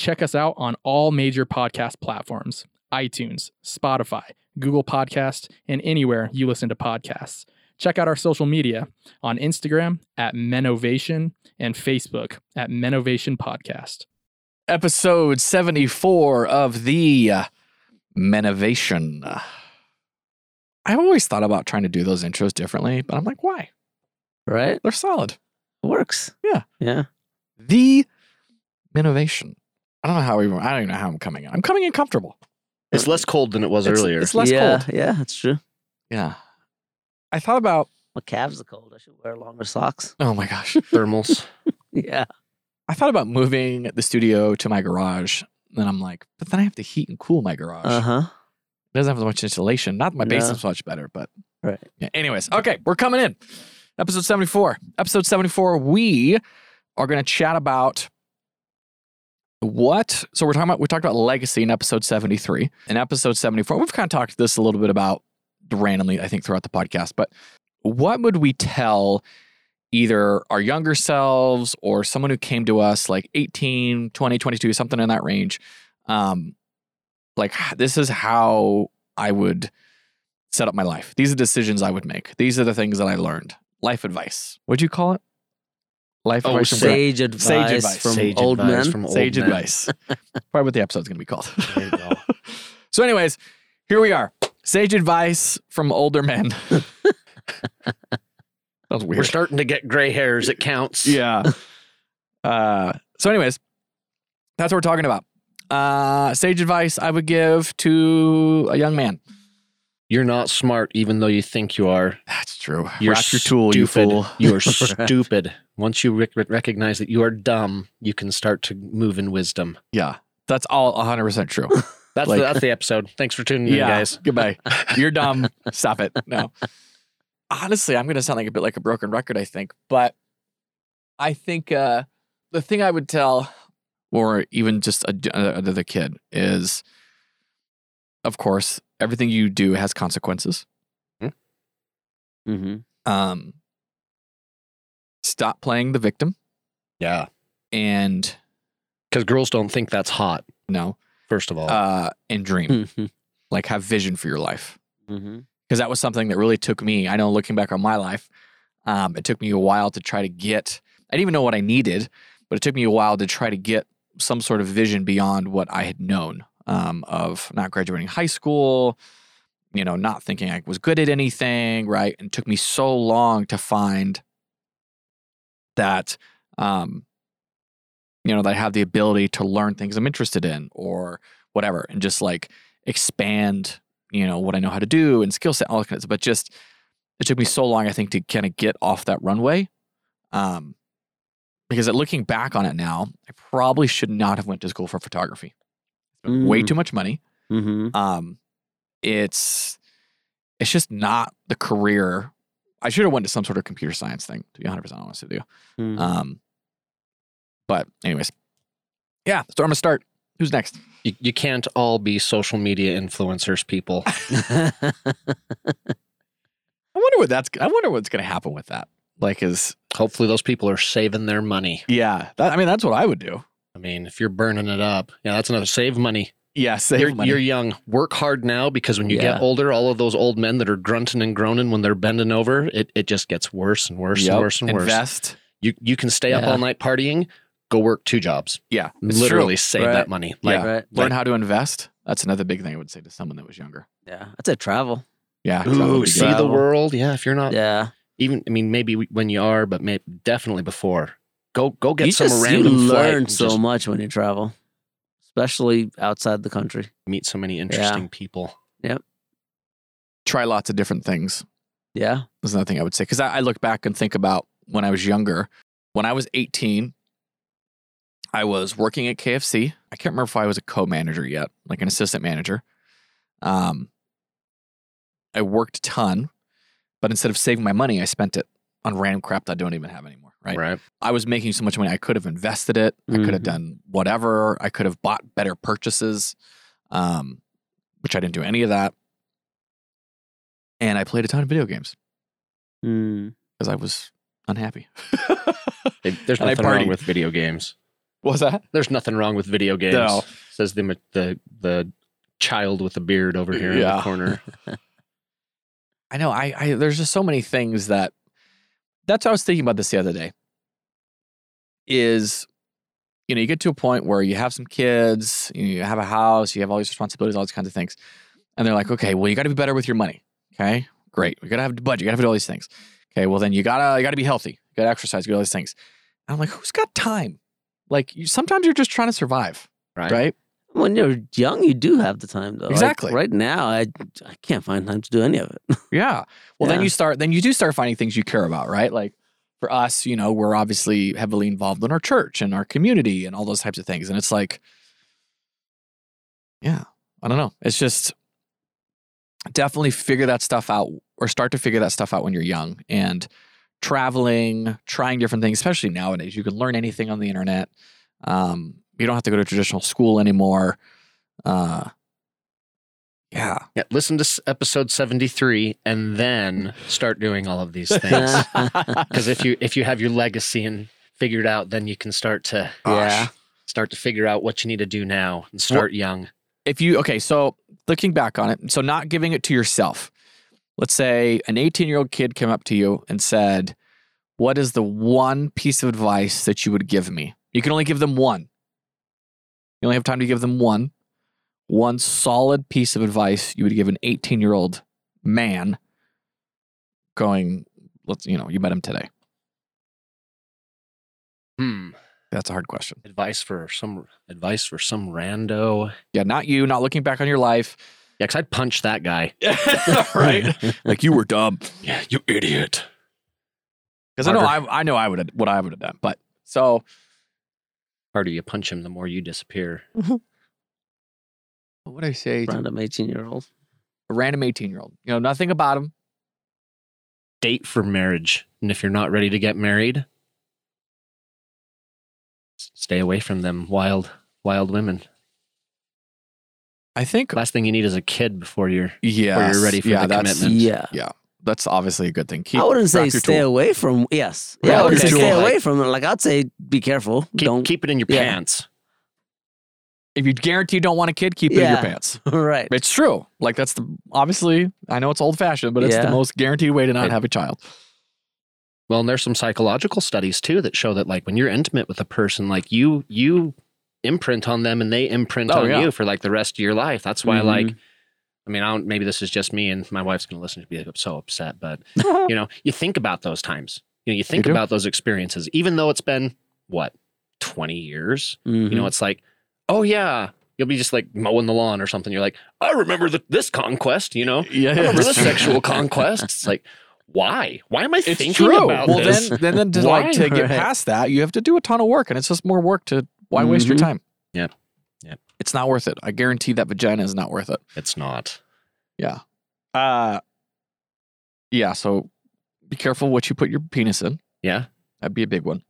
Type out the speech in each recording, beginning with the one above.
check us out on all major podcast platforms iTunes, Spotify, Google Podcast, and anywhere you listen to podcasts. Check out our social media on Instagram at Menovation and Facebook at Menovation Podcast. Episode 74 of the uh, Menovation. I've always thought about trying to do those intros differently, but I'm like, why? Right? They're solid. It works. Yeah. Yeah. The Menovation. I don't know how even, I don't even know how I'm coming in. I'm coming in comfortable. It's less cold than it was It's- earlier. It's less yeah, cold. Yeah, that's true. Yeah. I thought about, My calves are cold. I should wear longer socks. oh my gosh. Thermals. Yeah. I thought about moving the studio to my garage. Then I'm like, but then I have to heat and cool my garage. Uh huh. It doesn't have as much insulation. Not that my No. basement's much better, but Right. yeah. Anyways, okay, we're coming in. Episode 74. Episode 74, we are going to chat about what. So we're talking about, we talked about legacy in episode 73. In episode 74, we've kind of talked this a little bit about randomly, I think, throughout the podcast, but what would we tell either our younger selves or someone who came to us like 18, 20, 22, something in that range? Um, like, this is how I would set up my life. These are decisions I would make. These are the things that I learned. Life advice. What'd you call it? Life Oh, advice. from Sage advice, Sage advice. from Sage old advice men. from old Sage men. advice. Probably what the episode's going to be called. There you go. so, anyways, here we are. Sage advice from older men. that was weird. We're starting to get gray hairs. It counts. yeah. Uh, so, anyways, that's what we're talking about. Uh, sage advice I would give to a young man. You're not smart, even though you think you are. That's true. You're Wrap your tool, you fool. You are stupid. Once you rec- recognize that you are dumb, you can start to move in wisdom. Yeah, that's all 100% true. That's Like- the, that's the episode. Thanks for tuning in, guys. Goodbye. You're dumb. Stop it. No. Honestly, I'm going to sound like a bit like a broken record, I think. But I think uh, the thing I would tell, or even just a- another kid, is of course, everything you do has consequences. Mm-hmm. Um, stop playing the victim Yeah, and because girls don't think that's hot. no, First of all, uh, and dream. Mm-hmm. like, have vision for your life. Mm-hmm. because that was something that really took me. I know looking back on my life, um, it took me a while to try to get. I didn't even know what I needed, but it took me a while to try to get some sort of vision beyond what I had known um, of not graduating high school, you know, not thinking I was good at anything, right? And took me so long to find that, um, you know, that I have the ability to learn things I'm interested in or whatever, and just like expand you know what I know how to do and skill set, all that kind of stuff. But just it took me so long, I think, to kind of get off that runway. Um, because at looking back on it now, I probably should not have went to school for photography. Way Mm. too much money. Mm-hmm. Um, it's it's just not the career. I should have went to some sort of computer science thing. To be 100 percent honest with you. Mm-hmm. Um, but anyways, yeah, so I'm gonna start. Who's next? you, you can't all be social media influencers, people. I wonder what that's. I wonder what's gonna happen with that. Like, is Hopefully, those people are saving their money. yeah. That, I mean, that's what I would do. I mean, if you're burning it up, yeah, that's another save money. Yeah, save you're, money. you're young. Work hard now because when you Yeah. get older, all of those old men that are grunting and groaning when they're bending over, it, it just gets worse and worse Yep. and worse and worse. Invest. You you can stay up all night partying, go work two jobs. Yeah, it's Literally true. save Right. that money. Like Yeah. right. Learn like- how to invest. That's another big thing I would say to someone that was younger. Yeah. I'd say travel. Yeah, ooh, be see good. the world. Yeah, if you're not Yeah. even I mean maybe when you are, but maybe definitely before. Go go get you some just random you flight learn so just much when you travel, especially outside the country. meet so many interesting people. Yep. Try lots of different things. Yeah. That's another thing I would say because I, I look back and think about when I was younger. When I was 18, I was working at KFC. I can't remember if I was a co-manager yet, like an assistant manager. Um, I worked a ton, but instead of saving my money, I spent it on random crap that I don't even have anymore. Right. Right. I was making so much money. I could have invested it. I could have Mhm. done whatever. I could have bought better purchases, um, which I didn't do any of that. And I played a ton of video games Mm. because I was unhappy. Hey, There's nothing wrong with video games. What's that? There's nothing wrong with video games. No. Says the the the child with the beard over here in the corner. I know. I, I there's just so many things that. That's what I was thinking about this the other day. Is, you know, you get to a point where you have some kids, you have a house, you have all these responsibilities, all these kinds of things, and they're like, okay, well, you got to be better with your money. Okay, great. We got to have a budget. You got to do all these things. Okay, well, then you gotta you gotta be healthy. You gotta exercise. You got all these things. And I'm like, who's got time? Like, you, sometimes you're just trying to survive, Right. right? When you're young, you do have the time though. Like, Exactly. right now, I I can't find time to do any of it. Yeah. Well, then you start, then you do start finding things you care about, right? Like for us, you know, we're obviously heavily involved in our church and our community and all those types of things. And it's like, yeah, I don't know. It's just definitely figure that stuff out or start to figure that stuff out when you're young and traveling, trying different things, especially nowadays. You can learn anything on the internet. Um, you don't have to go to traditional school anymore. Uh, yeah. Yeah, listen to episode 73 and then start doing all of these things. Because if you if you have your legacy and figured out, then you can start to Yeah. start to figure out what you need to do now and start young. if you okay, so looking back on it, so not giving it to yourself. Let's say an 18 year old kid came up to you and said, What is the one piece of advice that you would give me? You can only give them one. You only have time to give them one. One solid piece of advice you would give an 18 year old man going, let's, you know, you met him today. Hmm. That's a hard question. Advice for some advice for some rando. Yeah, not you, not looking back on your life. Yeah, because I'd punch that guy. right? like you were dumb. Yeah, you idiot. Because I know I, I know I would have what I would have done. But so Harder you punch him, the more you disappear. Mm-hmm. what would I say? to Random 18 year old. a random 18 year old. You know, nothing about him. Date for marriage. And if you're not ready to get married, stay away from them wild, wild women. I think Last thing you need is a kid before you're yeah, you're ready for yeah, the commitment. Yeah. Yeah, that's obviously a good thing. Keep, I wouldn't say stay tool. away from. Yes. Yeah, Yeah, I wouldn't say cool. stay Like- away from it. Like I'd say, be careful. keep, don't. keep it in your Yeah. pants. If you guarantee you don't want a kid, keep it in your pants. right. It's true. Like that's the obviously I know it's old fashioned, but it's the most guaranteed way to not Right. have a child. Well, and there's some psychological studies too that show that like when you're intimate with a person, like you you imprint on them and they imprint Oh, on yeah. you for like the rest of your life. That's why Mhm. like I mean, I don't maybe this is just me and my wife's gonna listen to be like, I'm so upset, but you know, you think about those times. You know, you think do. about those experiences, even though it's been what, 20 years? You Mhm. know, it's like, oh yeah. You'll be just like mowing the lawn or something. You're like, I remember the, this conquest, you know? Yeah, I remember this sexual conquest. It's like, why? Why am I It's thinking true. about well, this? then, then, then to like to get Right. past that, you have to do a ton of work, and it's just more work to why waste your Mhm. time? Yep. It's not worth it. I guarantee that vagina is not worth it. It's not. Yeah. Uh yeah, so be careful what you put your penis in. Yeah. That'd be a big one.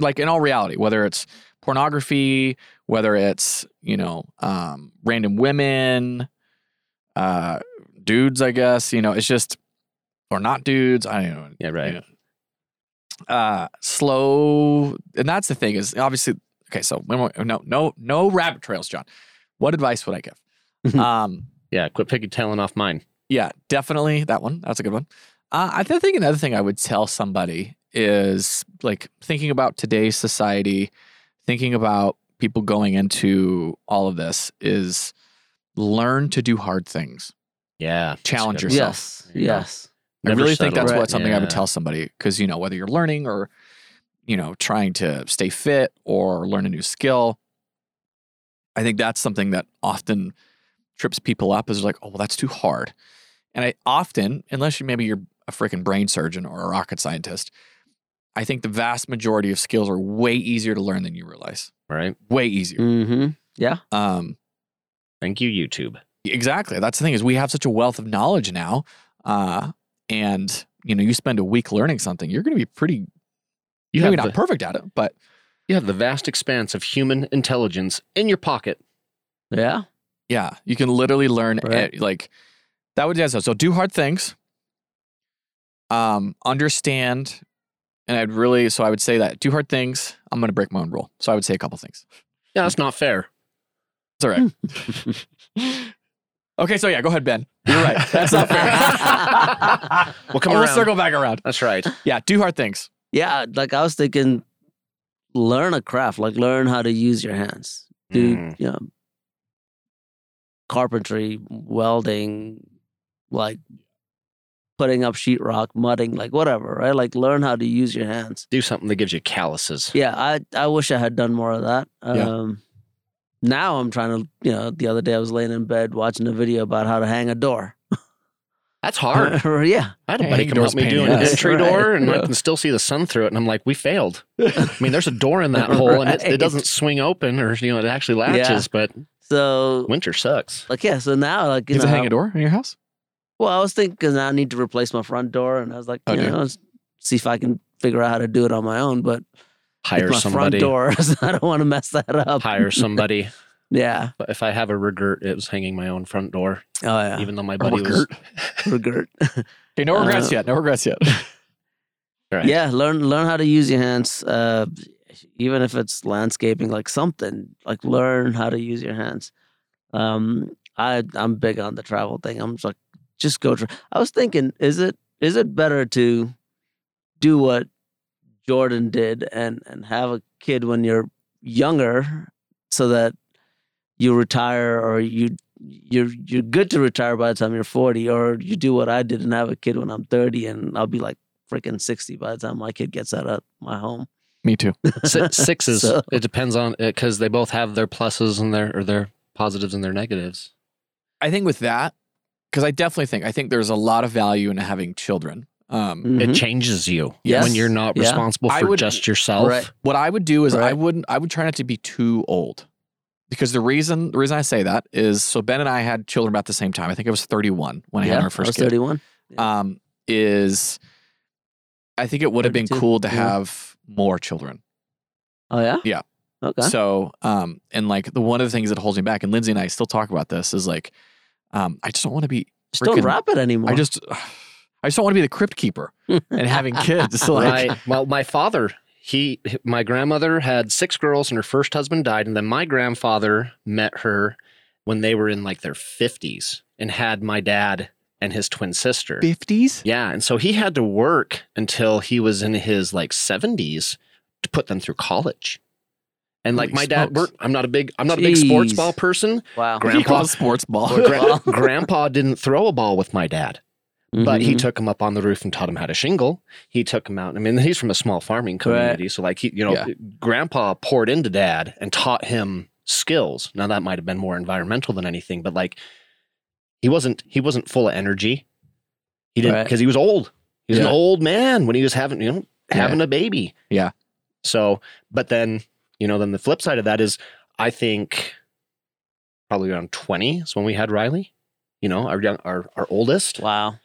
Like in all reality, whether it's pornography, whether it's, you know, um random women, uh dudes, I guess, you know, it's just or not dudes, I don't know. Yeah, right. you know. Uh slow and that's the thing is obviously okay, so when no no no rabbit trails, John. What advice would I give? um Yeah. Quit pigtailing off mine. yeah, definitely that one. That's a good one. Uh, I think another thing I would tell somebody is like thinking about today's society, thinking about people going into all of this is learn to do hard things. Yeah. Challenge yourself. Yes. There you. Yes. I really think that's Right. what something I would tell somebody because you know whether you're learning or you know trying to stay fit or learn a new skill. I think that's something that often trips people up is like, oh, well, that's too hard. And I often, unless you maybe you're a freaking brain surgeon or a rocket scientist, I think the vast majority of skills are way easier to learn than you realize. Right. Way easier. Mm-hmm. Yeah. Um, Thank you, YouTube. Exactly. That's the thing is we have such a wealth of knowledge now, uh, and you know, you spend a week learning something, you're going to be pretty You maybe not the, perfect at it, but you have the vast expanse of human intelligence in your pocket. Yeah. yeah, you can literally learn Right. eh, like that would yeah. So, so do hard things. Um, understand and I'd really so I would say that do hard things. I'm going to break my own rule. So I would say a couple things. Yeah, that's not fair. It's all right. okay, so yeah, go ahead, Ben. You're right. That's not fair. We'll come we'll around. circle back around. That's right. Yeah, do hard things. Yeah, like I was thinking, learn a craft, like learn how to use your hands. Do Mm. you know carpentry, welding, like putting up sheetrock, mudding, like whatever, right? Like learn how to use your hands. Do something that gives you calluses. Yeah, I I wish I had done more of that. Yeah. Um now I'm trying to, you know, the other day I was laying in bed watching a video about how to hang a door. That's hard. yeah. I had a Hey, buddy hanging come help me pain do an the entry Right. door, and I Yeah. can still see the sun through it. And I'm like, we failed. I mean, there's a door in that hole, and it, Right. it doesn't swing open, or you know, it actually latches. But So winter sucks. like yeah, so now like you Is know it hang a door in your house? Well, I was thinking 'cause I need to replace my front door, and I was like, you do you? know, let's see if I can figure out how to do it on my own. But Hire my somebody. front door, so I don't want to mess that up. Hire somebody. Yeah. But if I have a regret, it was hanging my own front door, Oh yeah. even though my buddy was. regret. Regret. Okay, no regrets Uh, yet. No regrets yet. Right. Yeah. Learn learn how to use your hands. Uh, even if it's landscaping, like something, like learn how to use your hands. Um, I I'm big on the travel thing. I'm just like, just go. Tra- I was thinking, is it is it better to do what Jordan did and and have a kid when you're younger, so that you retire or you you're you're good to retire by the time you're 40, or you do what I did and have a kid when I'm 30, and I'll be like freaking 60 by the time my kid gets out of my home. Me too. Si- Sixes. So- It depends on it because they both have their pluses and their or their positives and their negatives. I think with that, because I definitely think I think there's a lot of value in having children. Um, It Mhm. changes you Yes. when you're not Yeah. responsible for would- just yourself. Right. what I would do is I wouldn't I would try not to be too old. Because the reason the reason I say that is so Ben and I had children about the same time. I think I was 31 when I had our I first was kid. 31. Um, is I think it would have been cool to yeah. have more children. Oh yeah. Yeah. Okay. So, um, and like the one of the things that holds me back, and Lindsay and I still talk about this, is like, um, I just don't want to be. Just don't freaking- wrap it anymore. I just, I just don't want to be the crypt keeper and having kids. So like, right. Well, my father, he, my grandmother had six girls, and her first husband died, and then my grandfather met her when they were in like their fifties, and had my dad and his twin sister. fifties. Yeah, and so he had to work until he was in his like seventies to put them through college. And like Holy my dad, smokes. we're, I'm not a big, I'm not a big sports ball person. wow. Grandpa- sports ball. Gra- grandpa didn't throw a ball with my dad. But he Mhm. took him up on the roof and taught him how to shingle. He took him out. I mean, he's from a small farming community, so like he, you know, Yeah. grandpa poured into dad and taught him skills. Now that might have been more environmental than anything, but like he wasn't he wasn't full of energy. He didn't Right. because he was old. He was Yeah. an old man when he was having you know having a baby. Yeah. So, but then you know, then the flip side of that is, I think probably around twenty is when we had Riley. You know, our young, our our oldest. Wow.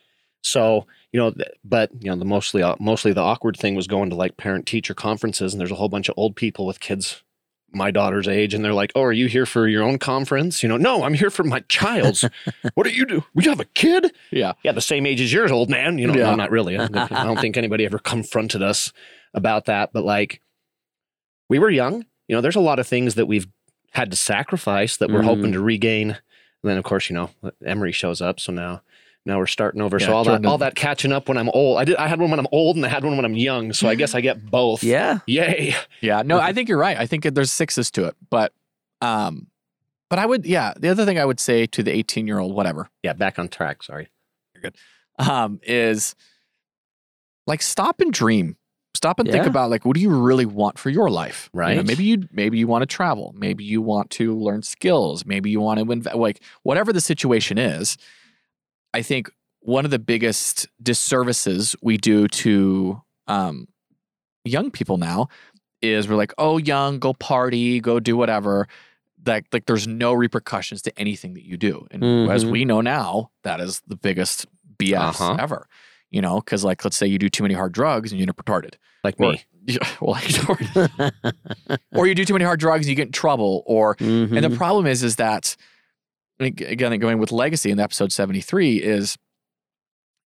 So you know, but you know, the mostly uh, mostly the awkward thing was going to like parent teacher conferences, and there's a whole bunch of old people with kids my daughter's age, and they're like, "Oh, are you here for your own conference?" You know, no, I'm here for my child's. what do you do? We have a kid? Yeah. yeah, the same age as yours, old man. You know, Yeah. no, not really. I don't I don't think anybody ever confronted us about that, but like, we were young. You know, there's a lot of things that we've had to sacrifice that we're Mhm. hoping to regain. And then, of course, you know, Emery shows up, so now now we're starting over. so all that all that catching up when I'm old. I did. I had one when I'm old, and I had one when I'm young. So I guess I get both. Yeah. Yay. Yeah, no, I think you're right. I think there's sixes to it, but, um, but I would, yeah. The other thing I would say to the 18 year old, whatever, Yeah. Back on track. Sorry. You're good. Um, is like stop and dream. Stop and think about like what do you really want for your life? You know, Right. maybe you maybe you want to travel. Maybe you want to learn skills. Maybe you want to invest. Like whatever the situation is, I think one of the biggest disservices we do to um, young people now is we're like, oh, young, go party, go do whatever. Like, like there's no repercussions to anything that you do. And as Mhm. we know now, that is the biggest BS Uh-huh. ever. You know, because like let's say you do too many hard drugs and you end up retarded. Like Or- me. Yeah, well, or you do too many hard drugs and you get in trouble. Or and the Mhm. problem is, is that ag- again, going with legacy in episode seventy three is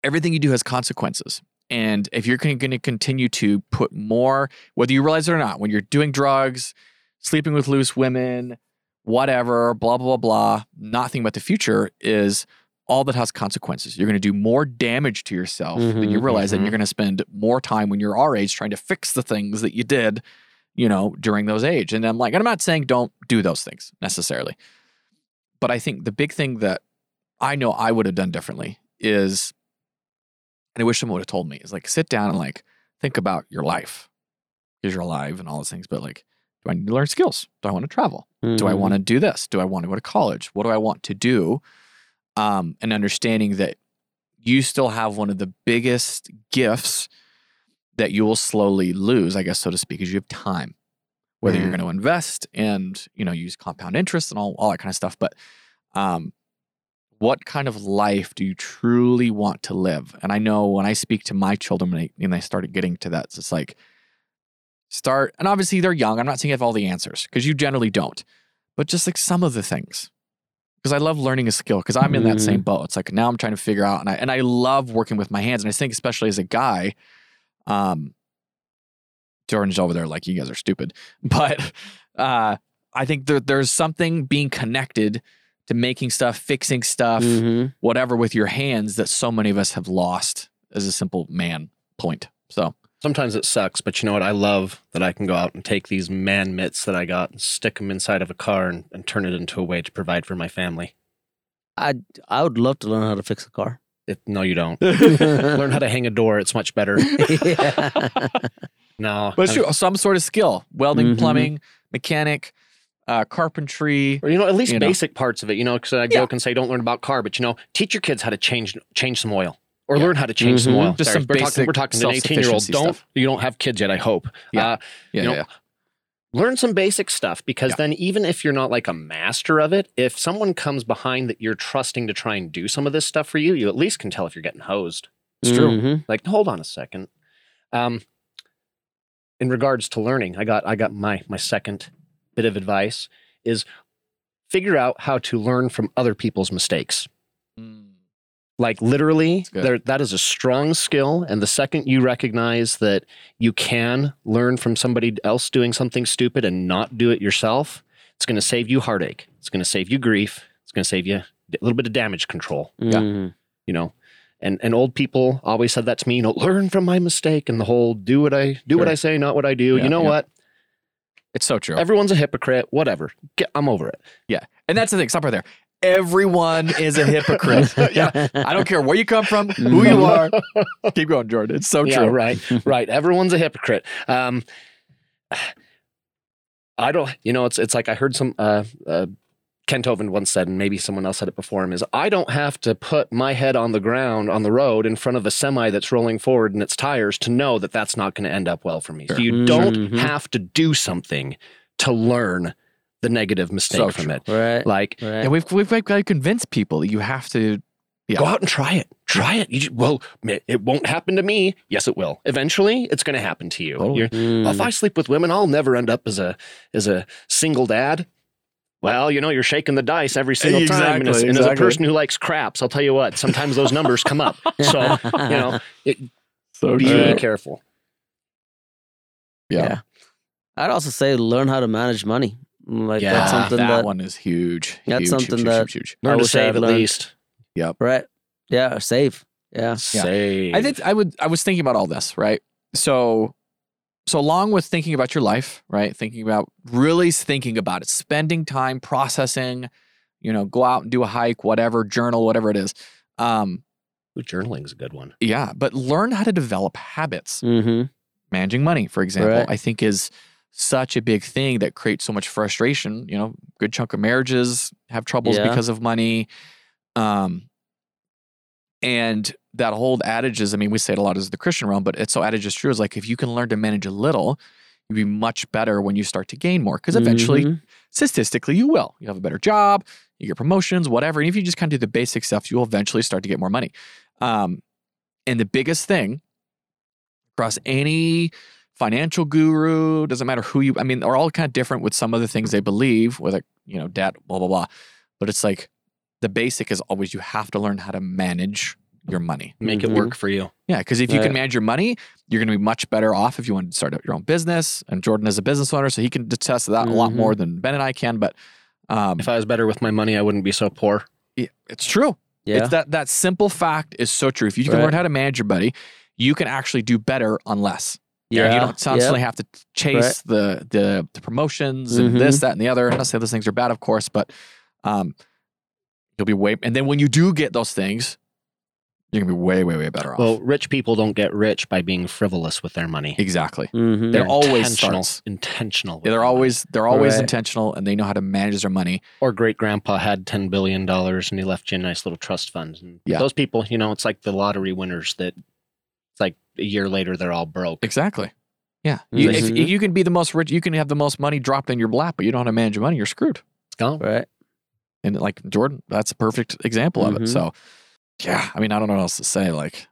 everything you do has consequences, And if you're going to continue to put more, whether you realize it or not, when you're doing drugs, sleeping with loose women, whatever, blah, blah, blah, blah, not thinking about the future is all that has consequences. You're going to do more damage to yourself than you Mhm, realize, and mhm. you're going to spend more time when you're our age trying to fix the things that you did, you know, during those age. And I'm like, and I'm not saying don't do those things necessarily, but I think the big thing that I know I would have done differently is, and I wish someone would have told me, is like sit down and like think about your life because you're alive and all those things. But like, do I need to learn skills? Do I want to travel? Do I want to do this? Do I want to go to college? What do I want to do? Um, and understanding that you still have one of the biggest gifts that you will slowly lose, I guess, so to speak, is you have time. Whether you're Mhm. going to invest and you know use compound interest and all, all that kind of stuff, but um, what kind of life do you truly want to live? And I know when I speak to my children when they, when they started getting to that, it's like start, and obviously they're young. I'm not saying you have all the answers because you generally don't, but just like some of the things. Because I love learning a skill because I'm in that same boat. It's like now I'm trying to figure out, and I and I love working with my hands. And I think especially as a guy, um, Jordan's over there like you guys are stupid, but uh, I think there, there's something being connected to making stuff, fixing stuff, Mhm. whatever with your hands that so many of us have lost as a simple man point. So Sometimes it sucks, but you know what? I love that I can go out and take these man mitts that I got and stick them inside of a car and, and turn it into a way to provide for my family. I I would love to learn how to fix a car. It, no, you don't. Learn how to hang a door. It's much better. No. But it's true, some sort of skill, welding, Mhm. plumbing, mechanic, uh, carpentry. Or you know, at least You know. basic parts of it. You know, because I Yeah. joke and say don't learn about car, but you know, teach your kids how to change change some oil or learn how to change some Mhm. oil. Just Sorry, some we're talking, basic we're talking to an eighteen year old. Don't stuff. you don't have kids yet? I hope. Yeah. Uh, Yeah, You know, yeah, learn some basic stuff because Yeah. then even if you're not like a master of it, if someone comes behind that you're trusting to try and do some of this stuff for you, you at least can tell if you're getting hosed. It's true. Mhm. Like, hold on a second. Um, in regards to learning, I got I got my my second bit of advice is figure out how to learn from other people's mistakes. Mm. Like literally, That's there that is a strong skill. And the second you recognize that you can learn from somebody else doing something stupid and not do it yourself, it's going to save you heartache. It's going to save you grief. It's going to save you a little bit of damage control Yeah. Mhm. you know and and old people always said that to me you know learn from my mistake and the whole do what i do what i say not what i do Yeah, you know yeah. what It's so true. everyone's a hypocrite whatever Get, i'm over it Yeah, and that's the thing. Stop right there. Everyone is a hypocrite. Yeah. I don't care where you come from, who you are. Keep going, Jordan. It's so yeah true. right right everyone's a hypocrite um i don't you know it's it's like i heard some uh uh Ken Tovin once said, and maybe someone else said it before him, is I don't have to put my head on the ground on the road in front of a semi that's rolling forward and its tires to know that that's not going to end up well for me. So Sure. you don't Mhm. have to do something to learn the negative mistake So from it. Right. Like, right. And we've we've got to convince people that you have to. Yeah. go out and try it. Try it. You just, well, it won't happen to me. Yes, it will. Eventually, it's going to happen to you. Totally. You're- Mm. Well, if I sleep with women, I'll never end up as a as a single dad. Well, you know, you're shaking the dice every single time. And, as, Exactly, and as a person who likes craps, I'll tell you what, sometimes those numbers come up. So, you know, it, So be true. careful. Yeah. Yeah. I'd also say learn how to manage money. Like Yeah, that's something that, that, one is huge. That's huge, something huge, that- huge, huge, I Learn to save at learned. least. Yep. Right. Yeah, or save. Yeah. Save. I think I would. I was thinking about all this, right? So, so along with thinking about your life, right? Thinking about really thinking about it, spending time processing. You know, go out and do a hike, whatever, journal, whatever it is. Um, Ooh, journaling's a good one. yeah, but learn how to develop habits. Mm-hmm. managing money, for example, Right. I think is such a big thing that creates so much frustration. You know, good chunk of marriages have troubles Yeah. because of money. Um, and that whole adage is, I mean, we say it a lot as the Christian realm, but it's so adage is true. Is like if you can learn to manage a little, you'll be much better when you start to gain more. Because eventually, Mhm. statistically, you will. You have a better job, you get promotions, whatever. And if you just kind of do the basic stuff, you'll eventually start to get more money. Um, and the biggest thing across any financial guru, doesn't matter who you, I mean, they're all kind of different with some of the things they believe, whether, you know, debt, blah, blah, blah. But it's like the basic is always you have to learn how to manage your money. Make it work for you. Yeah, because if you Right. can manage your money, you're going to be much better off if you want to start up your own business. And Jordan is a business owner, so he can attest to that a lot Mhm. more than Ben and I can. But um, If I was better with my money, I wouldn't be so poor. yeah, it's true. Yeah. It's that that simple fact is so true. If you can Right. learn how to manage your money, you can actually do better on less. Yeah. You don't constantly yeah. have to chase the, the the promotions and this, Mhm. that, and the other. I'm not saying those things are bad, of course, but um, you'll be way. And then when you do get those things, you're gonna be way, way, way better off. Well, rich people don't get rich by being frivolous with their money. exactly. Mhm. They're always intentional. starts. Intentional. with Yeah, they're their money. always they're always Right. intentional and they know how to manage their money. Or great grandpa had ten billion dollars and he left you a nice little trust fund. And Yeah. those people, you know, it's like the lottery winners that it's like a year later they're all broke. Exactly. Yeah. You, if, Mhm. you can be the most rich, you can have the most money dropped in your lap, but you don't know how to manage your money, you're screwed. It's gone. Right. And like Jordan, that's a perfect example of it. Mhm. So, yeah, I mean, I don't know what else to say. Like,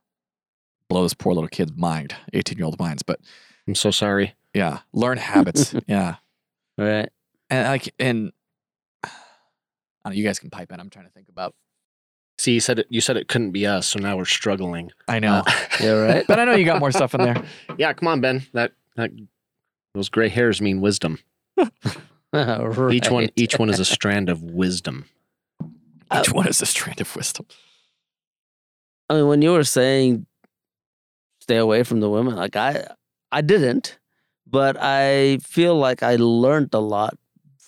blow this poor little kid's mind, 18 year old minds. But I'm so sorry. yeah, learn habits. yeah. Right. And like, and I don't know, you guys can pipe in. I'm trying to think about, See, you said it. You said it couldn't be us, so now we're struggling. I know, Uh, Yeah. Right. but I know you got more stuff in there. yeah, come on, Ben. That that those gray hairs mean wisdom. Each one, each one is a strand of wisdom. Each one is a strand of wisdom. I mean, when you were saying stay away from the women, like I, I didn't, but I feel like I learned a lot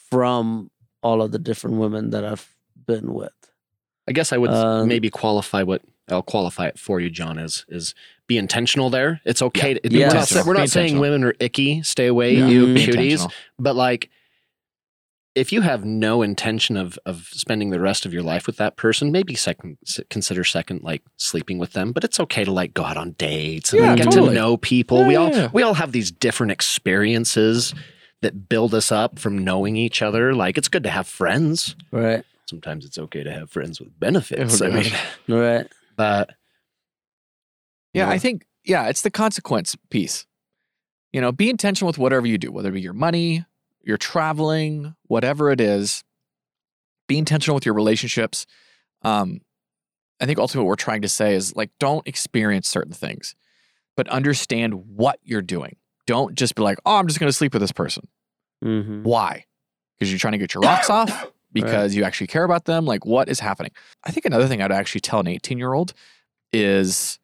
from all of the different women that I've been with. I guess I would Um, maybe qualify what I'll qualify it for you, John. Is is be intentional there. It's okay. to, Yeah. We're not, we're not saying women are icky. Stay away, Yeah. you. Be cuties. But like, if you have no intention of of spending the rest of your life with that person, maybe second consider second like sleeping with them. But it's okay to like go out on dates and Yeah, like, get totally. to know people. we all yeah, yeah. we all have these different experiences that build us up from knowing each other. Like it's good to have friends. Right. Sometimes it's okay to have friends with benefits. Oh, I mean, Right. but Yeah, Yeah. I think yeah, it's the consequence piece. You know, be intentional with whatever you do, whether it be your money, your traveling, whatever it is. Be intentional with your relationships. Um, I think ultimately what we're trying to say is like, don't experience certain things, but understand what you're doing. Don't just be like, oh, I'm just going to sleep with this person. Mm-hmm. Why? Because you're trying to get your rocks off. Because you actually care about them. Like, what is happening? I think another thing I'd actually tell an 18 year old is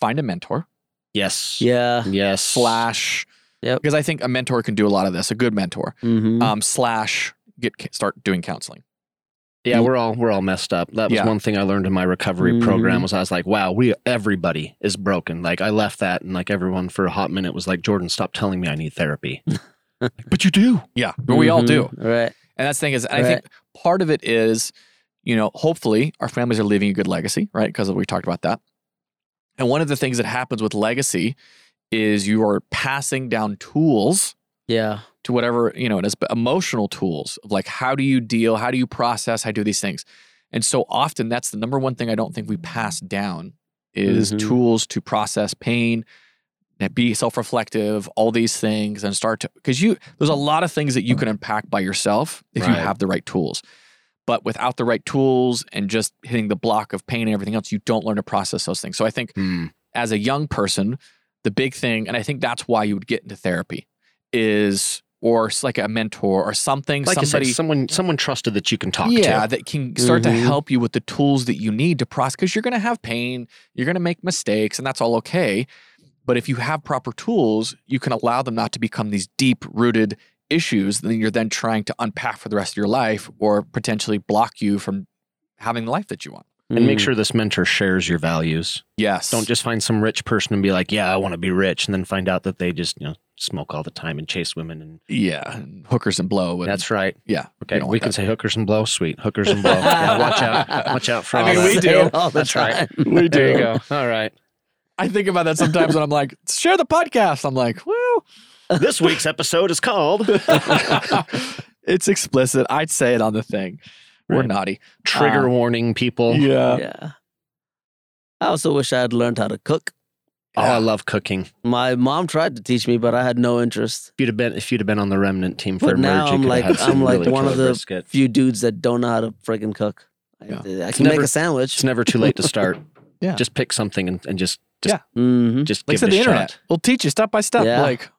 find a mentor yes, Yeah. yes, slash Yep. because I think a mentor can do a lot of this. A good mentor Mm-hmm. um, slash get start doing counseling. Yeah, we're all we're all messed up. That was Yeah. one thing I learned in my recovery Mhm. program was I was like, wow, we everybody is broken. Like I left that and like everyone for a hot minute was like, Jordan, stop telling me I need therapy. but you do. Yeah, but we all do. Mm-hmm. Right. And that's the thing is, I think part of it is, you know, hopefully our families are leaving a good legacy, right? Because we talked about that. And one of the things that happens with legacy is you are passing down tools Yeah. to whatever you know it is but emotional tools of like how do you deal how do you process how do these things and so often that's the number one thing i don't think we pass down is Mhm. tools to process pain be self-reflective all these things and start to because you there's a lot of things that you can unpack by yourself if you have the right tools but without the right tools and just hitting the block of pain and everything else you don't learn to process those things so i think Hmm. as a young person, the big thing, and I think that's why you would get into therapy, is or like a mentor or something, Like somebody, said, someone someone trusted that you can talk yeah, to. that can start to Mhm. help you with the tools that you need to process. Because you're going to have pain, you're going to make mistakes, and that's all okay. But if you have proper tools, you can allow them not to become these deep rooted issues that you're then trying to unpack for the rest of your life, or potentially block you from having the life that you want. And make Mhm. sure this mentor shares your values. Yes. Don't just find some rich person and be like, "Yeah, I want to be rich," and then find out that they just you know smoke all the time and chase women. And Yeah, and hookers and blow. And, that's right. yeah. Okay, don't we want can that. say hookers and blow. Sweet, hookers and blow. Yeah, watch out, watch out for I all mean, that. we do. it all the That's right. time. We There you go. All right. I think about that sometimes when I'm like, share the podcast. I'm like, well, This week's episode is called it's explicit. I'd say it on the thing. We're naughty. "Trigger Uh, Warning." People. Yeah. yeah. I also wish I had learned how to cook. Oh, I love cooking. My mom tried to teach me, but I had no interest. If you'd have been, if you'd have been on the remnant team for But now Emerge, I'm like- have had some I'm like really one of killer the brisket. Few dudes that don't know how to friggin' cook. I- Yeah. I, It's can make a sandwich. It's never too late to start. Yeah. Just pick something and, and just just Yeah. hmm just Like I give said, it the a internet shot. will teach you step by step. Yeah. Like,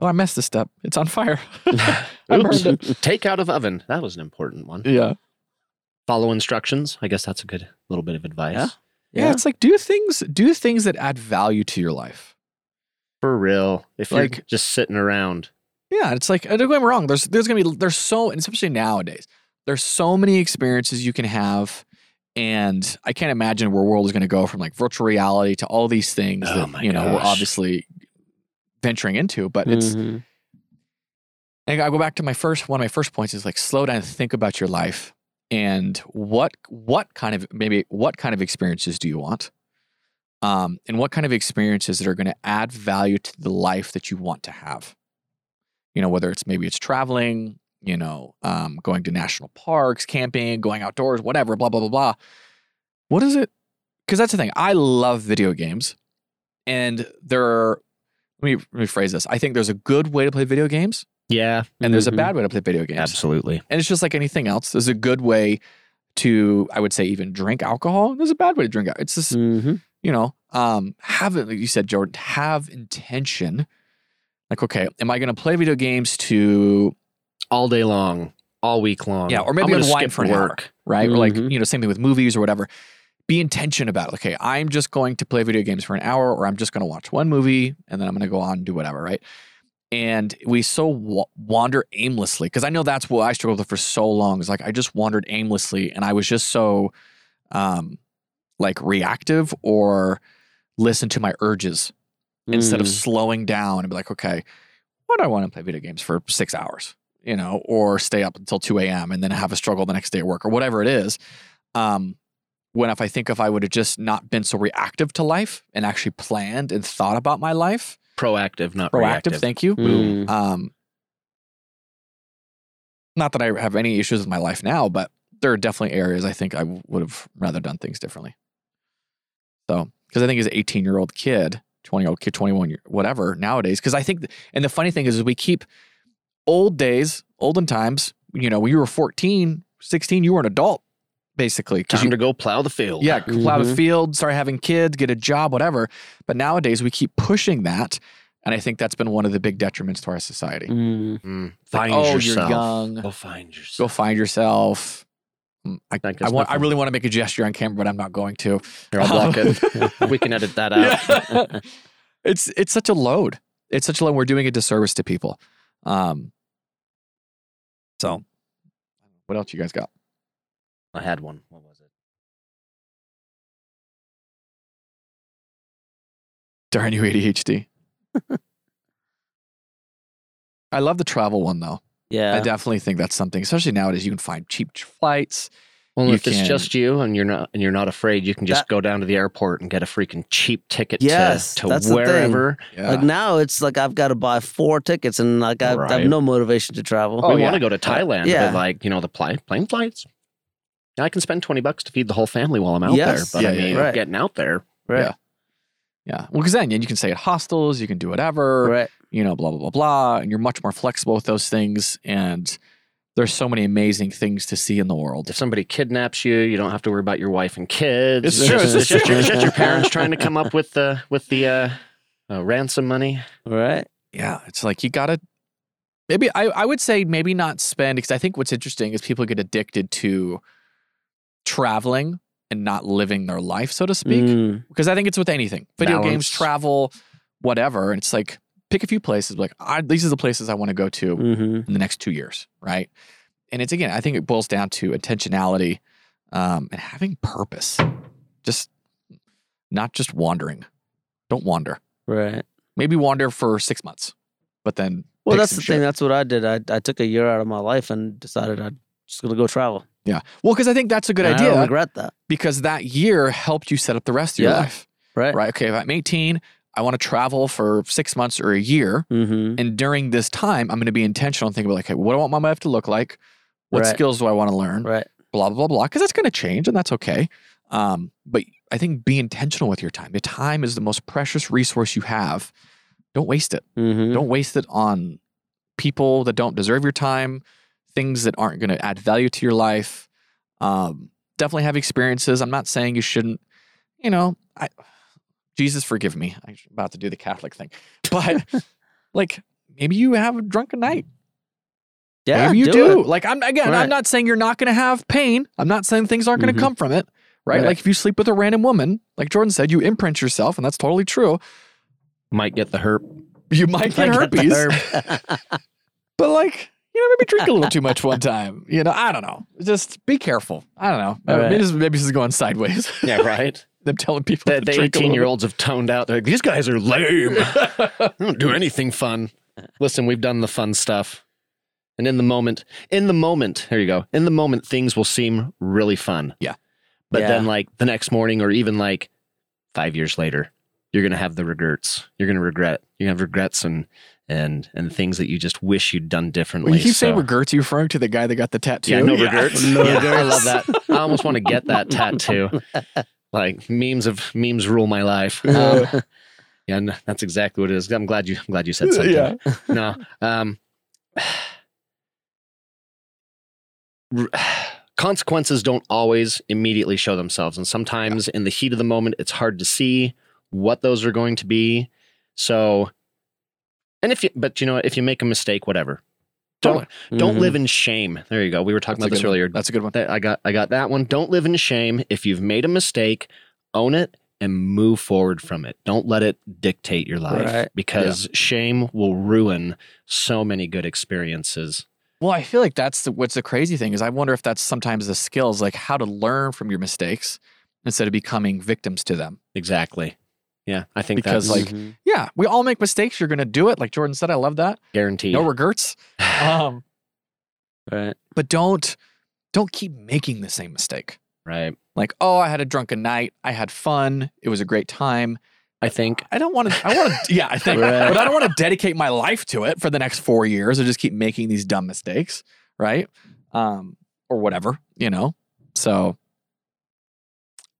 oh, I messed this step. It's on fire. I Oops. burned it. Take out of oven. That was an important one. Yeah. Follow instructions. I guess that's a good little bit of advice. Yeah. yeah. It's like do things do things that add value to your life. For real. If you're Like- just sitting around. Yeah, it's like uh, don't get me wrong. There's there's gonna be there's so and especially nowadays there's so many experiences you can have, and I can't imagine where world is gonna go from like virtual reality to all these things Oh that you know we're obviously venturing into. But it's Mhm. and I go back to my first one of my first points is like slow down and think about your life and what what kind of maybe what kind of experiences do you want, um, and what kind of experiences that are going to add value to the life that you want to have. You know, whether it's maybe it's traveling, you know, um, going to national parks, camping, going outdoors, whatever, blah blah blah blah. What is it? Because that's the thing. I love video games, and there are. Let me rephrase this. I think there's a good way to play video games, Yeah, and there's a Mhm. bad way to play video games. absolutely. And it's just like anything else. There's a good way to, I would say, even drink alcohol. There's a bad way to drink. It's just, Mhm. you know, um, have it, like you said, Jordan, have intention. Like, okay, am I going to play video games to, All day long, all week long. Yeah, or maybe unwind skip for an hour. work. right? Or like, Mhm. you know, same thing with movies or whatever. Be intention about it. Okay, I'm just going to play video games for an hour, or I'm just going to watch one movie and then I'm going to go on and do whatever, right? And we so wa- wander aimlessly because I know that's what I struggled with for so long. Is like I just wandered aimlessly, and I was just so, um, like reactive or listen to my urges instead of Mm. slowing down and be like, okay, why do I want to play video games for six hours? You know, or stay up until 2 a.m. and then have a struggle the next day at work or whatever it is. Um, when if I think if I would have just not been so reactive to life and actually planned and thought about my life, Proactive, not proactive, reactive. thank you. Mm. Um, not that I have any issues with my life now, but there are definitely areas I think I would have rather done things differently. So, because I think as an 18 year old kid, 20 year old kid, 21 year, whatever nowadays, because I think, and the funny thing is, is we keep old days, olden times, you know, when you were 14, 16, you were an adult basically. Time you, to go plow the field. yeah, plow the Mhm. field, start having kids, get a job, whatever. But nowadays we keep pushing that. And I think that's been one of the big detriments to our society. Mm. Mm, Like, oh, yourself. you're young. Go find yourself. Go find yourself. Mm, I, That I, want, I really want to make a gesture on camera, but I'm not going to. Here, I'll block it. we can edit that out. Yeah. it's it's such a load. It's such a load. We're doing a disservice to people. Um. So, what else you guys got? I had one. What was it? Darn you, ADHD. I love the travel one though. Yeah. I definitely think that's something, especially nowadays. You can find cheap flights. Well, You if it's just you and you're not and you're not afraid, you can just That- go down to the airport and get a freaking cheap ticket Yes, to, that's to the thing. wherever. Yeah. Like now, it's like I've got to buy four tickets, and like I, I Right. have no motivation to travel. Oh, we oh, yeah. want to go to Thailand, yeah. but like you know the pli- plane flights. I can spend twenty bucks to feed the whole family while I'm out Yes. there. But I Yeah, yeah, mean, yeah. Right. getting out there, right. yeah. yeah. Well, because then you can stay at hostels, you can do whatever. Right. you know, blah, blah, blah, blah. And you're much more flexible with those things. And there's so many amazing things to see in the world. if somebody kidnaps you, you don't have to worry about your wife and kids. It's true, just, it's just, true. your, just your parents trying to come up with the with the uh, uh, ransom money. Right. Yeah. It's like you got to, maybe, I, I would say maybe not spend, because I think what's interesting is people get addicted to traveling and not living their life, so to speak. Mm. Because I think it's with anything video games, travel, whatever. And it's like, pick a few places, like, I, these are the places I want to go to. hmm in the next two years, right? And it's again, I think it boils down to intentionality um, and having purpose. Just not just wandering. Don't wander. Right. Maybe wander for six months, but then Well, that's the shit. thing. That's what I did. I, I took a year out of my life and decided I'm just going to go travel. Yeah. Well, because I think that's a good And I don't idea regret that. because that year helped you set up the rest of your life, Right. right? Okay, if I'm 18, I want to travel for six months or a year. Mm-hmm. And during this time, I'm going to be intentional and think about like, hey, what do I want my life to look like? What Right. skills do I want to learn? Right. blah blah blah blah because that's going to change and that's okay um, but i think be intentional with your time your time is the most precious resource you have don't waste it Mm-hmm. don't waste it on people that don't deserve your time things that aren't going to add value to your life um, definitely have experiences i'm not saying you shouldn't you know I, Jesus forgive me. I'm about to do the Catholic thing, but like maybe you have a drunken night. Yeah, maybe you do. do. Like I'm again, Right. I'm not saying you're not going to have pain. I'm not saying things aren't going to mm-hmm. come from it. Right? Right. Like if you sleep with a random woman, like Jordan said, you imprint yourself, and that's totally true. Might get the herp. You might get I get the herpes, but like you know, maybe drink a little too much one time. You know, I don't know. Just be careful. I don't know. All Maybe, right. this, maybe this is going sideways. Yeah, right. Them telling people that to the drink a little 18 year olds have toned out. They're like, these guys are lame. they don't do anything fun. Listen, we've done the fun stuff. And in the moment, in the moment, there you go. In the moment, things will seem really fun. Yeah. But Yeah. then, like the next morning, or even like five years later, you're gonna have the regrets. You're gonna regret. You're gonna have regrets and and and things that you just wish you'd done differently. Well, you keep saying regrets. you're referring to the guy that got the tattoo? yeah, no regrets. No yeah, I love that. I almost want to get that tattoo. Like memes of memes rule my life. Um, yeah, and that's exactly what it is. I'm glad you. I'm glad you said something. Yeah. No. Um, consequences don't always immediately show themselves, and sometimes in the heat of the moment, it's hard to see what those are going to be. So, and if you, but you know, if you make a mistake, whatever. Don't don't Mhm. live in shame. There you go. We were talking That's about this good one. earlier. That's a good one. I got I got that one. Don't live in shame. If you've made a mistake, own it and move forward from it. Don't let it dictate your life Right. because shame will ruin so many good experiences. Well, I feel like that's the, what's the crazy thing is I wonder if that's sometimes the skills, like how to learn from your mistakes instead of becoming victims to them. Exactly. Yeah, I think Because, that's like, Mhm. Yeah, we all make mistakes. You're going to do it. Like Jordan said, I love that. guaranteed. No regrets. Um, right. but don't don't keep making the same mistake. right. Like, oh, I had a drunken night. I had fun. It was a great time. I think I don't want to. I want to. Yeah, I think, Right. but I don't want to dedicate my life to it for the next four years and just keep making these dumb mistakes, right? Um, or whatever, you know. So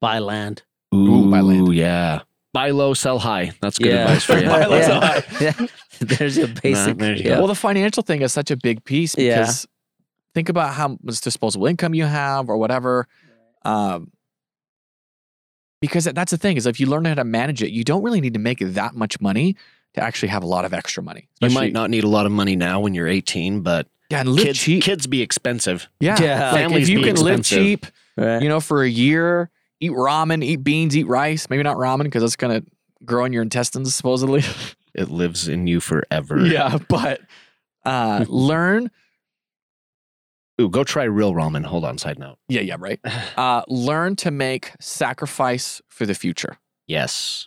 Buy land. Ooh, buy land. yeah. Buy low, sell high. That's good Yeah. advice for you. Buy low, yeah. sell high. yeah. There's your basic. there you yeah. Well, the financial thing is such a big piece Yeah. because think about how much disposable income you have or whatever. Um, because that's the thing is if you learn how to manage it, you don't really need to make that much money to actually have a lot of extra money. You might not need a lot of money now when you're 18, but yeah, and live kids, cheap. kids be expensive. yeah, Yeah. Like, if Families you be can live expensive. cheap, Right. you know, for a year, eat ramen, eat beans, eat rice. Maybe not ramen because it's gonna grow in your intestines supposedly. It lives in you forever. yeah, but uh, learn. Ooh, go try real ramen. Hold on, side note. Yeah, yeah, right. Uh, learn to make sacrifice for the future. Yes.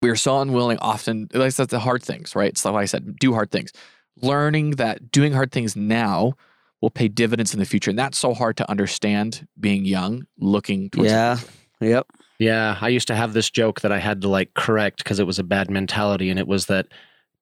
we are so unwilling often like that's the hard things right it's like i said do hard things learning that doing hard things now will pay dividends in the future and that's so hard to understand being young looking towards Yeah. future. Yep. Yeah, I used to have this joke that I had to like correct because it was a bad mentality, and it was that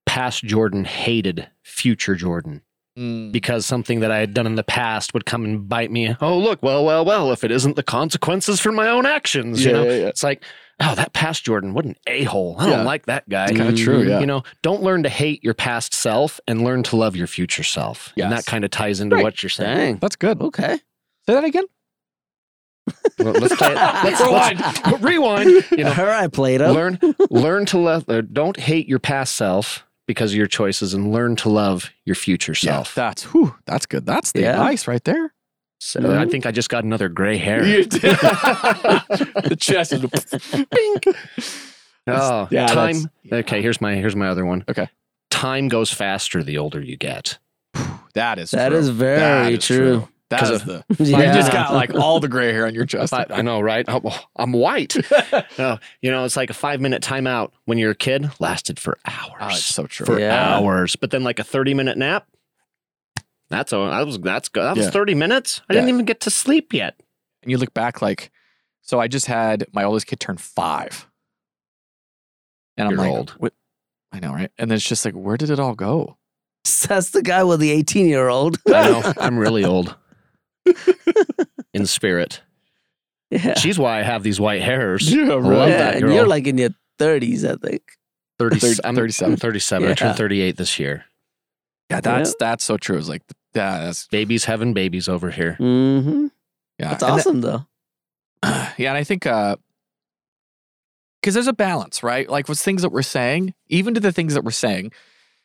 past Jordan hated future Jordan Mm. because something that I had done in the past would come and bite me. Oh, look, well, well, well, if it isn't the consequences for my own actions, you know, yeah, yeah. it's like, oh, that past Jordan, what an a hole. I don't Yeah. like that guy. It's kind of true Mhm. yeah You know, don't learn to hate your past self and learn to love your future self. And that kind of ties into Right. what you're saying. Dang. that's good Okay. say that again Well, let's play it. Let's, Rewind. let's- rewind. You know, All right, Plato. learn learn to love uh, don't hate your past self because of your choices and learn to love your future yeah self that's whew, that's good that's the Yeah. advice right there so mm-hmm. i think i just got another gray hair You did. the chest is Bink. oh Yeah, time that's- okay here's my here's my other one Okay. time goes faster the older you get that is That true. is very That is true. that 'Cause is of- the Yeah. you just got like all the gray hair on your chest I, I know right I'm, I'm white no, oh, you know it's like a five minute timeout when you're a kid lasted for hours oh, it's so true for Yeah. hours but then like a 30 minute nap that's a that was that's good that was Yeah. 30 minutes i didn't even get to sleep yet and you look back like so i just had my oldest kid turn five and i'm You're like old. What? i know right and then it's just like where did it all go That's the guy with the 18 year old. I know. I'm really old in spirit. yeah. She's why I have these white hairs. Yeah, I love yeah, that and you're like in your 30s, I think. 30, I'm 37. 37. I turned 38 this year. yeah that's that's so true it's like yeah that's Babies having babies over here. Mm-hmm. yeah That's And awesome, though. that- yeah and i think uh because there's a balance, right? Like with things that we're saying, even to the things that we're saying,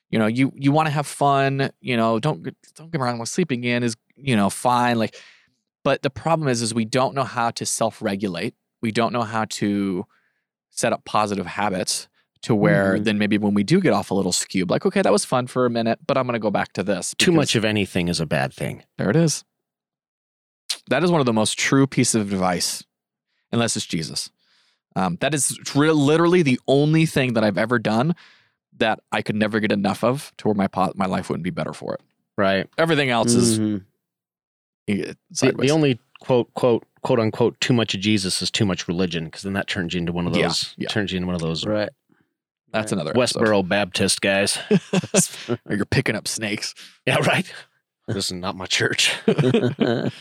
you know, you you want to have fun, you know, don't get- don't get me wrong, like sleeping in is, you know, fine. Like, but the problem is is we don't know how to self-regulate. We don't know how to set up positive habits to where Mhm. then maybe when we do get off a little skew, like, okay, that was fun for a minute, but I'm gonna go back to this. Too much of anything is a bad thing. there it is. That is one of the most true pieces of advice, unless it's Jesus. Um, that is re- literally the only thing that I've ever done that I could never get enough of to where my po- my life wouldn't be better for it. Right. Everything else is Mhm. eh, The, the only quote quote quote unquote too much of Jesus is too much religion because then that turns you into one of Yeah, those yeah. turns you into one of those right. That's another episode. Westboro Baptist guys. or you're picking up snakes. yeah, right. This is not my church.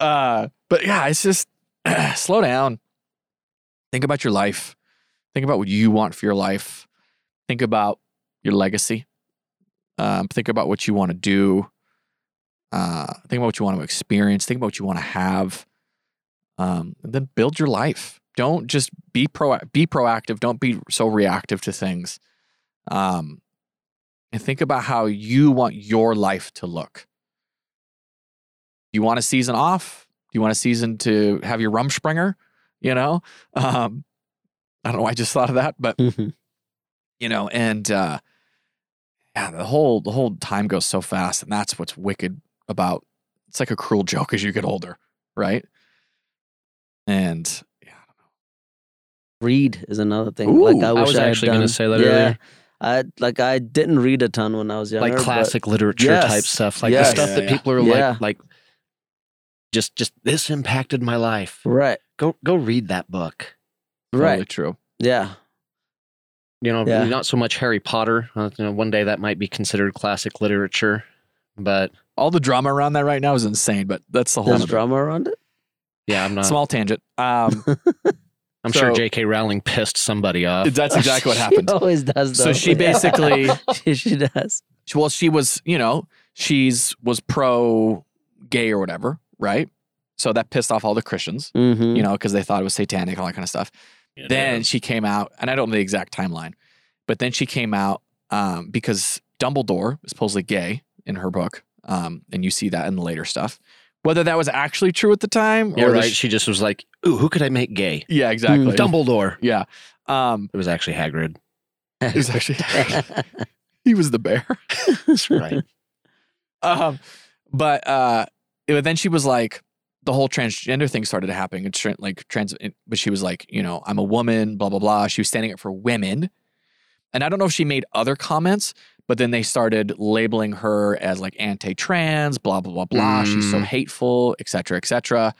Uh, but yeah, it's just slow down. Think about your life. Think about what you want for your life. Think about your legacy. Um, think about what you want to do. Uh, think about what you want to experience. Think about what you want to have. Um, and then build your life. Don't just be pro be proactive. Don't be so reactive to things. Um, and think about how you want your life to look. You want a season off? Do you want a season to have your Rumspringer? You know, um, I don't know. why I just thought of that, but Mhm. you know, and uh, yeah, the whole the whole time goes so fast, and that's what's wicked about. It's like a cruel joke as you get older, right? And Read is another thing. Ooh, like I, I was I actually gonna say that yeah, earlier. I like I didn't read a ton when I was younger. like but- classic literature Yes. type stuff. Like Yes. the stuff Yeah, that yeah. people are Yeah. like like just just this impacted my life. right. Go go read that book. Right. totally true. Yeah. You know, Yeah. not so much Harry Potter. Uh, you know, one day that might be considered classic literature, but All the drama around that right now is insane, but that's the whole There's drama around it. yeah, I'm not. small tangent. Um, I'm sure J.K. Rowling pissed somebody off. that's exactly what happened. She always does. So she basically- she, she does. well, she was, you know, she's was pro gay or whatever, right? So that pissed off all the Christians, Mm-hmm. you know, because they thought it was satanic, all that kind of stuff. then she came out, and I don't know the exact timeline, but then she came out um, because Dumbledore is supposedly gay in her book, um, and you see that in the later stuff. Whether that was actually true at the time, yeah, or right. sh- She just was like, "Ooh, who could I make gay?" yeah, exactly, Dumbledore. yeah. Um, It was actually Hagrid. it was actually he was the bear. That's right. um, but uh, but then she was like, the whole transgender thing started happening. It's like trans, but she was like, you know, I'm a woman, blah blah blah. She was standing up for women, and I don't know if she made other comments, but then they started labeling her as like anti-trans, blah blah blah blah. She's so Mm. hateful, etc. cetera, et cetera.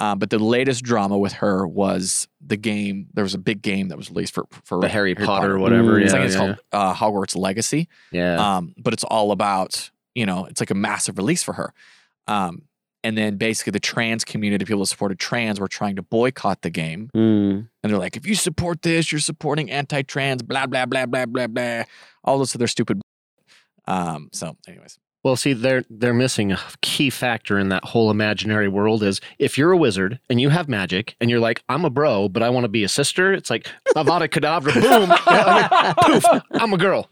Um, but the latest drama with her was the game. There was a big game that was released for for The Harry, Potter, or whatever. Mm. Yeah, It's like it's yeah. called uh, Hogwarts Legacy yeah. um, but it's all about you know it's like a massive release for her um, and then basically the trans community people that supported trans were trying to boycott the game. Mm. and they're like if you support this you're supporting anti-trans blah blah blah blah blah blah. All those other stupid um, so anyways Well, see, they're they're missing a key factor in that whole imaginary world. Is if you're a wizard and you have magic and you're like, I'm a bro, but I want to be a sister. It's like Avada Kedavra, boom, like, poof, I'm a girl.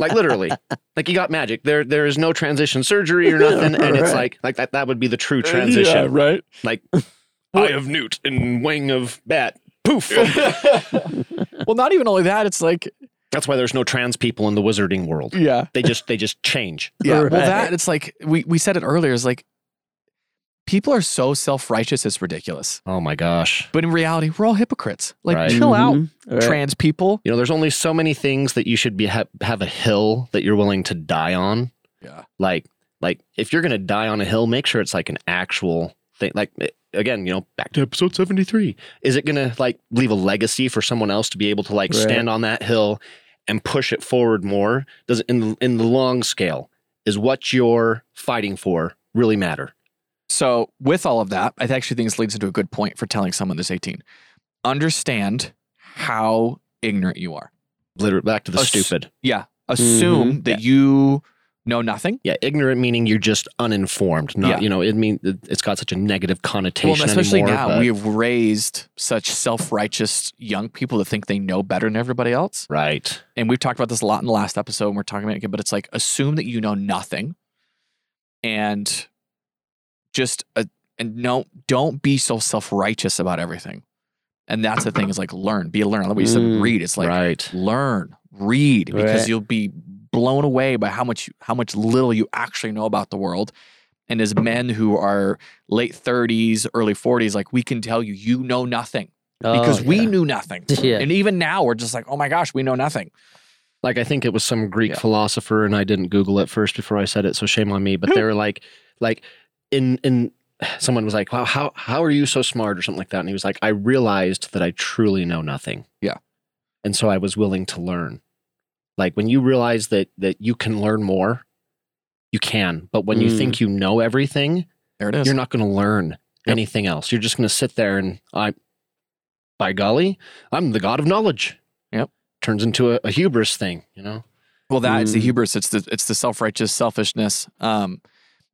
Like literally, like you got magic. There there is no transition surgery or nothing, and it's like like that that would be the true transition. yeah, right Like eye of newt and wing of bat. Poof. well not even only that it's like That's why there's no trans people in the wizarding world. yeah They just they just change. yeah well that it's like we, we said it earlier is like people are so self-righteous it's ridiculous Oh my gosh. but in reality we're all hypocrites like Right. chill out Mhm. Right. trans people You know, there's only so many things that you should be ha- have a hill that you're willing to die on. yeah Like, like if you're gonna die on a hill, make sure it's like an actual thing. Like eh, again, you know, back to episode seventy three. Is it gonna like leave a legacy for someone else to be able to like Right. stand on that hill and push it forward more? Does it in the, in the long scale is what you're fighting for really matter? So, with all of that, I actually think this leads into a good point for telling someone that's 18. Understand how ignorant you are. Literally back to the Ass- stupid. Yeah. Mm-hmm. Assume that you know nothing. Yeah, ignorant meaning you're just uninformed. Not Yeah. you know, it mean it- it's got such a negative connotation. Well, especially anymore, now, but- we've raised such self-righteous young people that think they know better than everybody else. right. And we've talked about this a lot in the last episode, and we're talking about it again. But it's like assume that you know nothing, and just uh, and no, don't be so self-righteous about everything. And that's the thing is like learn, be a learner. Like what you said, Mm, read. It's like right. learn, read, because Right. you'll be blown away by how much how much little you actually know about the world. And as men who are late 30s, early 40s, like we can tell you, you know nothing oh, because Oh, we knew nothing. Yeah. And even now, we're just like, oh my gosh, we know nothing. Like I think it was some Greek Yeah. philosopher, and I didn't Google it first before I said it, so shame on me. But they were like, like in in someone was like, "Wow, how how are you so smart?" or something like that, and he was like, "I realized that I truly know nothing." Yeah. and so I was willing to learn. Like when you realize that that you can learn more, you can. But when you Mm. think you know everything, There it is. you're not going to learn anything else. You're just going to sit there and I, by golly, I'm the god of knowledge. Yep. Turns into a, a hubris thing, you know. Well, that is the Mm. hubris. It's the it's the self righteous selfishness. Um,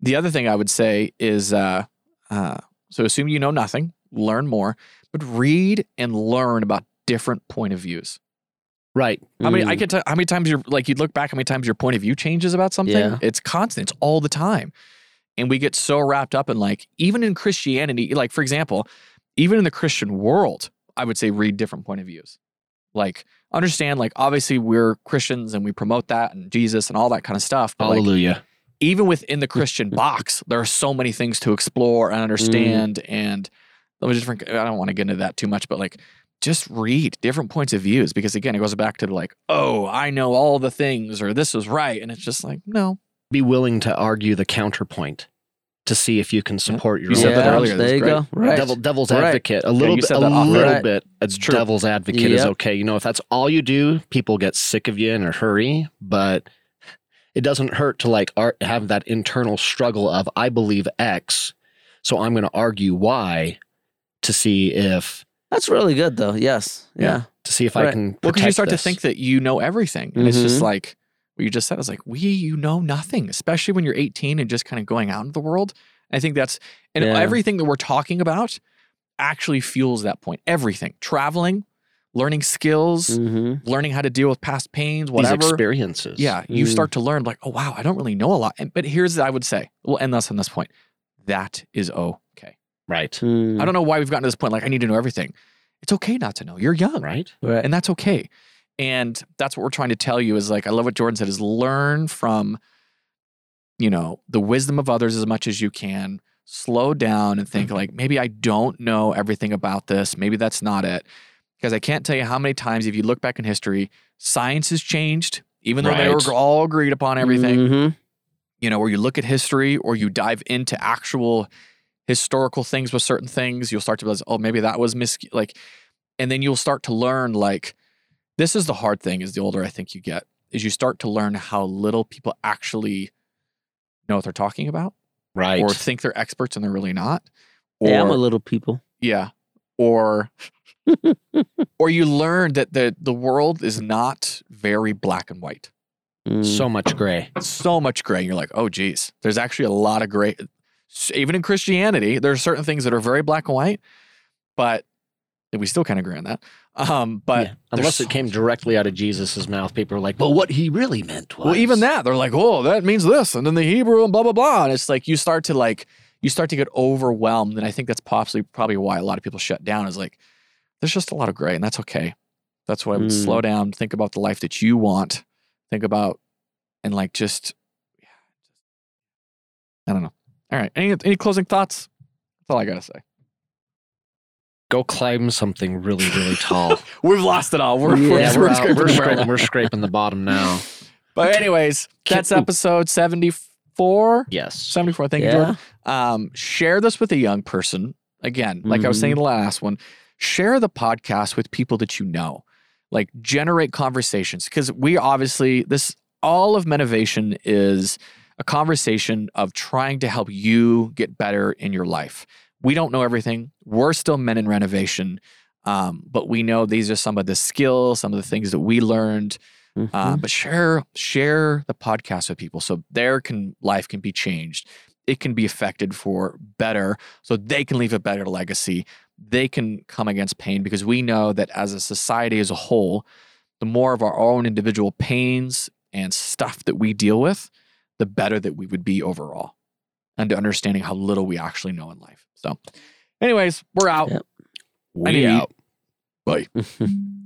the other thing I would say is, uh, uh, so assume you know nothing, learn more, but read and learn about different point of views. Right. I mean, I Mm. could tell how many times you're like you look back how many times your point of view changes about something. Yeah. It's constant. It's all the time. And we get so wrapped up in like even in Christianity, like for example, even in the Christian world, I would say read different point of views. Like understand like obviously we're Christians and we promote that and Jesus and all that kind of stuff. But like Hallelujah. even within the Christian box, there are so many things to explore and understand. And those different, I don't want to get into that too much, but like just read different points of views because again, it goes back to like, oh, I know all the things or this is right. And it's just like, no. Be willing to argue the counterpoint to see if you can support your You own said that earlier. There you great. go. Right. Devil, devil's Right. advocate. A little you bit. A little air. bit. It's true. Devil's advocate is okay. You know, if that's all you do, people get sick of you in a hurry. But it doesn't hurt to like art, have that internal struggle of I believe X, so I'm going to argue Y to see if That's really good though. Yes. Yeah. Yeah. to see if I can. Well, because you start this. to think that you know everything. And it's just Mhm. like what you just said is like, we, you know nothing, especially when you're 18 and just kind of going out into the world. I think that's, and Yeah. everything that we're talking about actually fuels that point. Everything, traveling, learning skills, Mm-hmm. learning how to deal with past pains, these whatever. experiences. Yeah, you Mm. start to learn like, oh wow, I don't really know a lot. And, but here's I would say, we'll end this on this point. That is okay. Right. Mm. I don't know why we've gotten to this point. Like, I need to know everything. It's okay not to know. You're young, Right. Right. and that's okay. And that's what we're trying to tell you is like, I love what Jordan said: is learn from, you know, the wisdom of others as much as you can. Slow down and think like, maybe I don't know everything about this. Maybe that's not it. Because I can't tell you how many times, if you look back in history, science has changed, even though they were all agreed upon everything. Mhm. You know, or you look at history or you dive into actual historical things with certain things, you'll start to realize, oh, maybe that was mis like, and then you'll start to learn like, this is the hard thing. Is the older I think you get, is you start to learn how little people actually know what they're talking about, Right. or think they're experts and they're really not. Or, Yeah, I'm a little people. yeah. Or or you learn that the the world is not very black and white. Mm. so much gray. So much gray. You're like, oh geez, there's actually a lot of gray. Even in Christianity, there are certain things that are very black and white, but we still kind of agree on that. Um, but Yeah. Unless there's it came directly out of Jesus's mouth, people are like, "Well, what he really meant was." Well, even that, they're like, oh, that means this, and then the Hebrew and blah blah blah. And it's like you start to like you start to get overwhelmed, and I think that's possibly probably why a lot of people shut down. Is like there's just a lot of gray, and that's okay. That's why I would Mm. slow down, think about the life that you want, think about, and like just, yeah, I don't know. All right, any any closing thoughts? That's all I gotta say. go climb something really, really tall. We've lost it all. We're Yeah, we're, we're, we're, scraping we're, the scraping, we're scraping the bottom now. But anyways, that's episode seventy four. Yes. 74. Thank you, Jordan. Um, share this with a young person. Again, like I was saying in the last one, share the podcast with people that you know. Like generate conversations because we obviously this all of Menovation is a conversation of trying to help you get better in your life. We don't know everything. We're still men in renovation, um, but we know these are some of the skills, some of the things that we learned Uh, Mhm. but share share the podcast with people so their can life can be changed. It can be affected for better, so they can leave a better legacy. They can come against pain because we know that as a society as a whole, the more of our own individual pains and stuff that we deal with, the better that we would be overall, and to understanding how little we actually know in life. So, anyways, we're out. Yep. We We out. Bye.